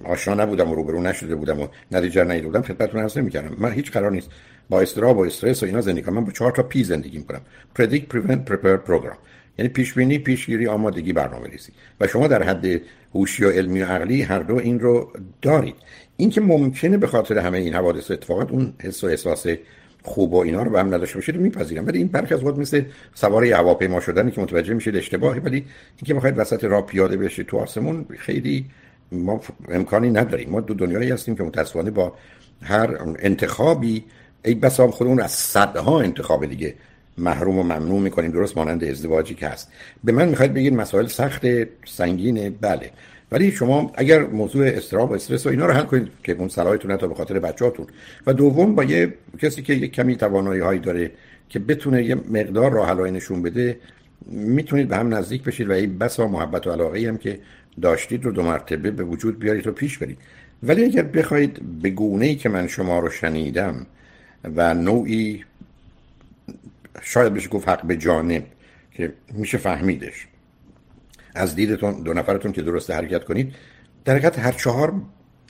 آشنا نبودم و روبرو نشده بودم و نتیجه نیده بودم خدمتتون عرض نمی‌کردم. من هیچ قرار نیست با استراب و استرس و اینا زندگی کنم. من با چهار تا پی زندگی می‌کنم. Predict prevent prepare program. یعنی پیش بینی پیشگیری آمادگی برنامه ریزی. و شما در حد هوشی و علمی و عقلی هر دو این رو دارید. این که ممکنه به خاطر همه این حوادث اتفاقات اون حس و احساس خوب و اینا رو به هم نداشته باشید میپذیرم. ولی این برخی از وقت مثل سوار هواپیما شدنی که متوجه میشید اشتباهی ولی اینکه می‌خواید وسط راه پیاده بشید تو آسمون خیلی ما امکانی نداریم. ما دو دنیایی هستیم که متاسفانه با هر انتخابی ای بسام خودمون از صدها انتخاب دیگه. محروم و ممنوع می‌کنیم. درست مانند ازدواجی که هست. به من می‌خواید بگید مسائل سخت سنگینه بله. ولی شما اگر موضوع استراب و استرس و اینا رو حل کنید که اون صلاحتون تا به خاطر بچه‌هاتون. و دوم با یه کسی که یه کمی توانایی هایی داره که بتونه یه مقدار راه نشون بده می‌تونید به هم نزدیک بشید و این بسا محبت و علاقه هم که داشتید رو دو مرتبه به وجود بیارید و پیش برید. ولی اگر بخواید به گونه ای که من شما رو شنیدم و نوعی شاید بشه گفت حق به جانب که میشه فهمیدش. از دیدتون دو نفرتون که درست حرکت کنید در حقیقت هر چهار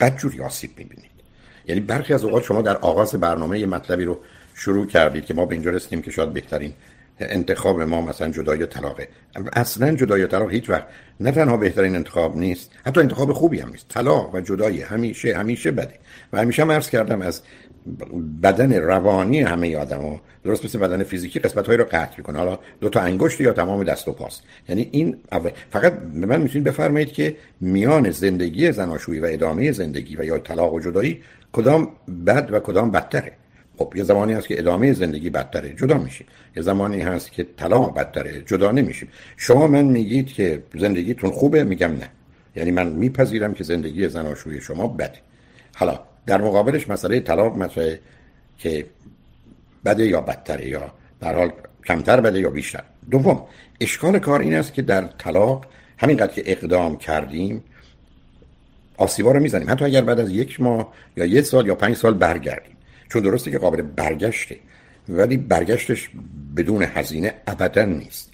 بدجوری آسیب می‌بینید. یعنی برخی از اوقات شما در آغاز برنامه یه مطلبی رو شروع کردید که ما به اینجا رسیدیم که شاید بهترین انتخاب ما مثلا جدای و طلاقه. اصلا جدای طلاق هیچ وقت نه تنها بهترین انتخاب نیست حتی انتخاب خوبی هم نیست. طلاق و جدایی همیشه همیشه بده. و همیشه هم عرض کردم از بدن روانی همه آدم درست مثل بدن فیزیکی قسمت رو قطع می‌کنه. حالا دو تا انگشت یا تمام دست و پاست. یعنی این فقط به من می‌تونید بفرمایید که میان زندگی زناشویی و ادامه زندگی و یا طلاق و جدایی کدام بد و کدام بدتره؟ خب یه زمانی هست که ادامه زندگی بدتره جدا میشیم. یه زمانی هست که طلاق بدتره جدا نمیشیم. شما من میگید که زندگیتون خوبه میگم نه. یعنی من میپذیرم که زندگی زناشویی شما بده. حالا در مقابلش مسئله طلاق مسئله که بده یا بدتره یا در حال کمتر بده یا بیشتر. دوم اشکال کار این است که در طلاق همینقدر که اقدام کردیم آسیبا رو می‌زنیم. حتی اگر بعد از یک ماه یا یک سال یا پنج سال برگردیم. چون درسته که قابل برگشته. ولی برگشتش بدون هزینه ابدا نیست.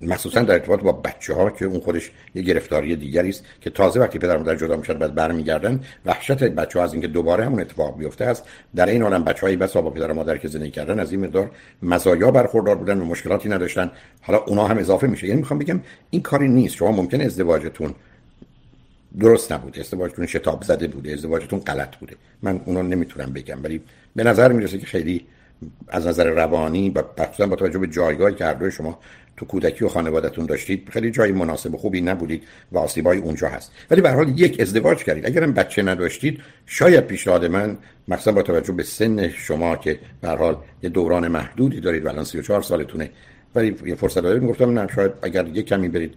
مخصوصا در ارتباط با بچه ها که اون خودش یه گرفتاری دیگری است که تازه وقتی پدر مادر جدا میشن بعد برمیگردن وحشت بچه ها از اینکه دوباره همون اتفاق بیفته است. در این عالم بچه هایی بس با پدر مادر که زندگی کردن از این مقدار مزایا برخوردار بودن و مشکلاتی نداشتن. حالا اونا هم اضافه میشه. یعنی می‌خوام بگم این کاری نیست. شما ممکن ازدواجتون درست نبوده. ازدواجتون شتاب زده بوده. ازدواجتون غلط بوده. من اونا نمی‌تونم بگم. ولی به نظر می‌رسه که خیلی از نظر روانی و با توجه به جایگاهی که هر شما تو کودکی و خانوادهتون داشتید خیلی جای مناسب خوبی نبودید و آسیبای اونجا هست. ولی به حال یک ازدواج کردید. اگرم بچه نداشتید شاید پیشنهاد من مثلا با توجه به سن شما که به حال یه دوران محدودی دارید الان 34 سالتونه. ولی یه فرصت دارید. گفتم نه شاید اگر یه کمی برید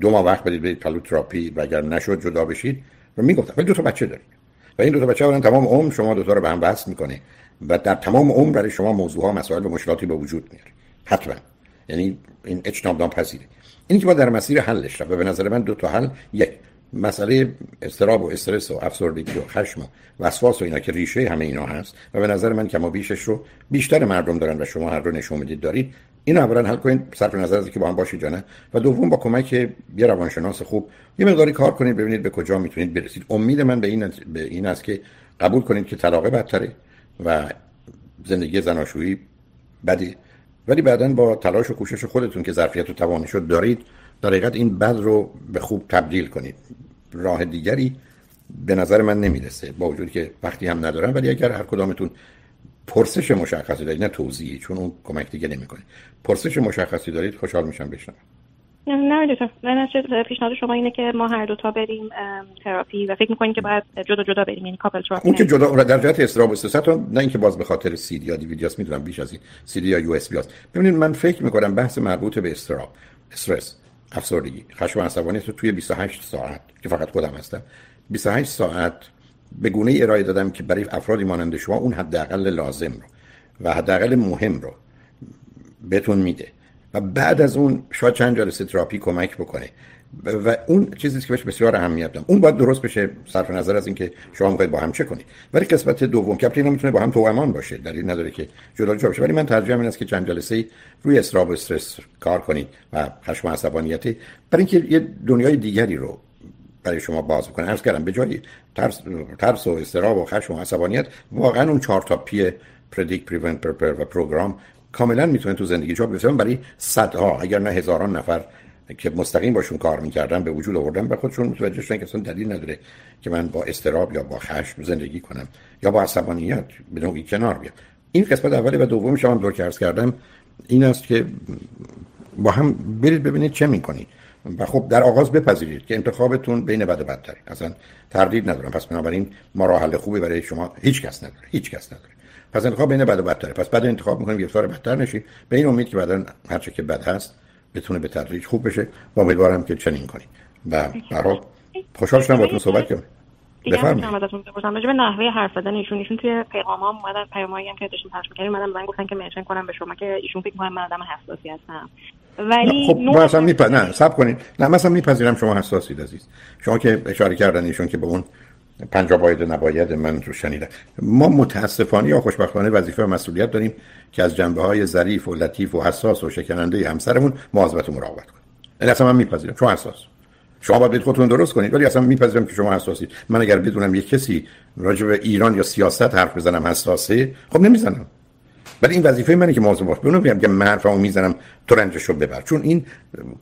دو ماه وقت برید برید پلو تراپی و اگر نشد جدا بشید. و می‌گفتم ولی دو تا بچه دارید. و این دو تا بچه اولا تمام عمر شما دو تا رو به هم وصل می‌کنه. و در تمام عمر برای شما موضوع ها مسائل و مشکلاتی به وجود میاره. حتما. یعنی این اجتناب ناپذیره. اینی که با در مسیر حلش و به نظر من دو تا حل یک مسئله استراب و استرس و افسردگی و خشم و وسواس و اینا که ریشه همه اینا هست و به نظر من کما بیشش رو بیشتر مردم دارن و شما هر رو نشون می‌دید دارید. این اولا حل کنید صرف نظر از که با هم باشید جانه و دوم با کمک یه روانشناس خوب یه مقداری کار کنید ببینید به کجا می‌تونید برسید. امید من به این به این است که قبول کنید که طلاق بدتره و زندگی زناشویی بدی. ولی بعدا با تلاش و کوشش خودتون که ظرفیت و توانش رو دارید در حقیقت این بد رو به خوب تبدیل کنید. راه دیگری به نظر من نمی‌رسه با وجود که وقتی هم ندارم ولی اگر هر کدامتون پرسش مشخصی دارید نه توضیحی چون اون کمک دیگه نمی‌کنه. پرسش مشخصی دارید خوشحال میشم بشنوم. نه نه پیشنهاد شما اینه که ما هر دو تا بریم تراپی و فکر می‌کنیم که باید جدا جدا بریم یعنی couple therapy اون که جدا در جهت اضطراب و نه اینکه باز به خاطر سی دی یا دیویدیاس می‌دونم بیش از این سی دی یا USB است ببینید من فکر می‌کنم بحث مربوط به اضطراب استرس افسردگی خشم عصبانیت رو توی 28 ساعت که فقط خودم هستم 28 ساعت به گونه ارائه دادم که برای افرادی مانند شما اون حداقل لازم رو و حداقل مهم رو بهتون میده. و بعد از اون شاید چند جلسه تراپی کمک بکنه. و اون چیزی که بهش بسیار اهمیت دارم اون باید درست بشه صرف نظر از اینکه شما می‌خواید با هم چه کنید. ولی قسمت دوم که اینا می‌تونه با هم توامان باشه. دلیل نداره که جدا جدا بشه. ولی من ترجیح این است که چند جلسه روی استراب و استرس کار کنید و خشم و عصبانیت. برای اینکه یه دنیای دیگری رو برای شما باز کنه عرض کردم به جای ترس, ترس و اضطراب و خشم و عصبانیت واقعا اون چهار تا P predict prevent prepare و program کاملا می‌تونه تو زندگی جا بیفته. برای صدها اگر نه هزاران نفر که مستقیم باشون کار می‌کردم به وجود آوردم به خودشون متوجه شدن که اصلا دلیل نداره که من با اضطراب یا با خشم زندگی کنم یا با عصبانیت به نوعی کنار بیام. این قسمت اولی و دومی هم دور که کردم این است که با هم برید ببینید چه می‌کنید و خب در آغاز بپذیرید که انتخابتون بین بد و بدتره. اصلا تردید ندارم. پس بنابراین ما خوبی برای شما هیچ کس نداره. هیچ کس نداره. پس انتخاب بین بد و بدتره. پس بعد انتخاب می‌کنیم گرفتار بدتر نشید به این امید که بعدا هر چه که بد هست بتونه به تدریج خوب بشه. و امیدوارم که چنین کنید و برای خوشحال شدم باهاتون صحبت کنم بفرمایید. ازتون بپرسم. راجع به نحوه حرف زدن ایشون ایشون توی پیغام ها اومدن پیامایی هم که داشتیم پخش می‌کردیم اومدن من گفتن که منشن کنم به شما که ایشون فکر می‌کنن من آدم حساسی هستم. ولی خب ما اصلا میپ... نه صبر کنید. نه مثلا میپذیرم شما حساسید عزیز. شما که اشاره کردن ایشون که به اون پنجا باید نباید من رو شنیدم. ما متاسفانه یا خوشبختانه وظیفه و مسئولیت داریم که از جنبه های ظریف و لطیف و حساس و شکننده همسرمون مواظبت و مراقبت کنیم. این اصلا من میپذیرم. شما حساس. شما باید خودتون درست کنید ولی اصلا میپذیرم که شما حساسید. من اگر بدونم یک کسی راجع به ایران یا سیاست حرف بزنم حساسه خب نمی‌زنم. ولی این وظیفه منه که مواظب باشم اونو میگم که من حرفمو می‌زنم تو رنجشو ببر. چون این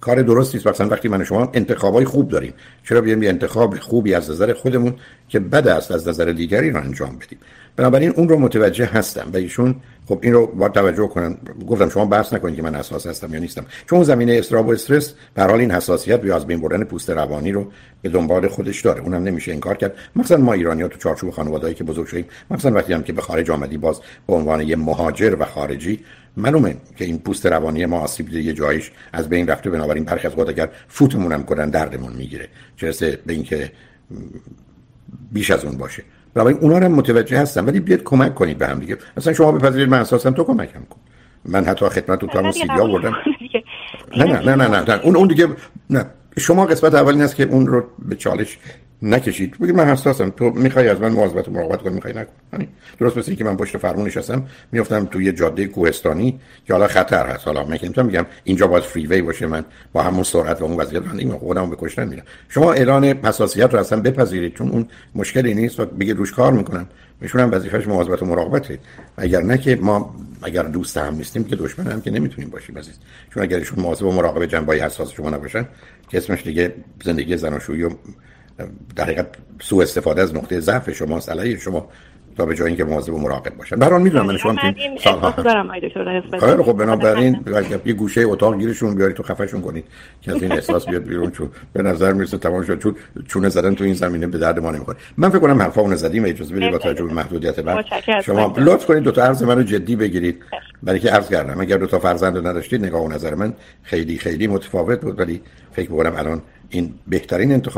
کار درستی است. مثلا وقتی من شما انتخابای خوب داریم. چرا بیایم یه انتخاب خوبی از نظر خودمون که بد است از نظر دیگری رو انجام بدیم؟ بنابراین اون رو متوجه هستم و ایشون خب این رو با توجه کنن گفتم شما بحث نکنید که من اساس هستم یا نیستم. چون زمینه استراب و استرس به این حساسیت یا از بین بردن پوست روانی رو به دنبال خودش داره. اونم نمیشه انکار کرد. مثلا ما ایرانی‌ها تو چارچوب خانواده‌ای که بزرگ شدیم مثلا وقتی هم که به خارج آمدی باز به عنوان یه مهاجر و خارجی معلومه که این پوست روانی ما آسیب دیده یه جایش از بین رفته. بنابراین برخی از وقت اگر فوتمون هم کنن دردمون می‌گیره. چه به اینکه بیش از اون باشه. بنابراین اونا رو متوجه هستم ولی بیاد کمک کنید به هم دیگه. مثلا شما بپذیرید من اساسا تو کمکم کن. من حتی خدمت تو تمام سیدی آوردم. نه نه نه نه نه. اون اون دیگه نه. شما قسمت اول این است که اون رو به چالش نکشید. بگید من حساسم. تو می‌خوای از من مواظبت و مراقبت کنی می‌خوای نکن. درست مثل که من پشت فرمون نشستم میافتم توی جاده کوهستانی که حالا خطر هست. حالا من که میگم اینجا باید فری وی باشه. من با همون سرعت و اون وضعیت من خودم به کشتن میرم. شما اعلان حساسیت رو اصلا بپذیرید. چون اون مشکلی نیست. و بگید روش کار می‌کنم. میشون هم وظیفش مواظبت و مراقبته. اگر نه که ما اگر دوست هم نیستیم که دشمن هم که نمی‌تونیم باشیم عزیز. چون اگر ایشون مواظب و مراقب جنبای حساس شما نباشن که اسمش دیگه زندگی زناشویی و در حقیقت سوء استفاده از نقطه ضعف شما علیه شما تا به جای اینکه مواظب و مراقب باشن به می‌دونم من شما این سالها خیلی خب بنابراین یه گوشه اتاق گیرشون بیاری تو خفشون کنید که از این احساس بیاد بیرون چون به نظر می‌رسه تمام شد. چون چونه زدن تو این زمینه به درد ما نمی‌خوره. من فکر کنم حرفا اون زدیم اجازه بدید با توجه به محدودیت بعد شما لطف کنید دو تا عرض منو جدی بگیرید. برای که عرض کردم اگر دو تا فرزند نداشتید نگاه و نظر من خیلی خیلی متفاوت بود. ولی فکر می‌کنم الان این بهترین انتخاب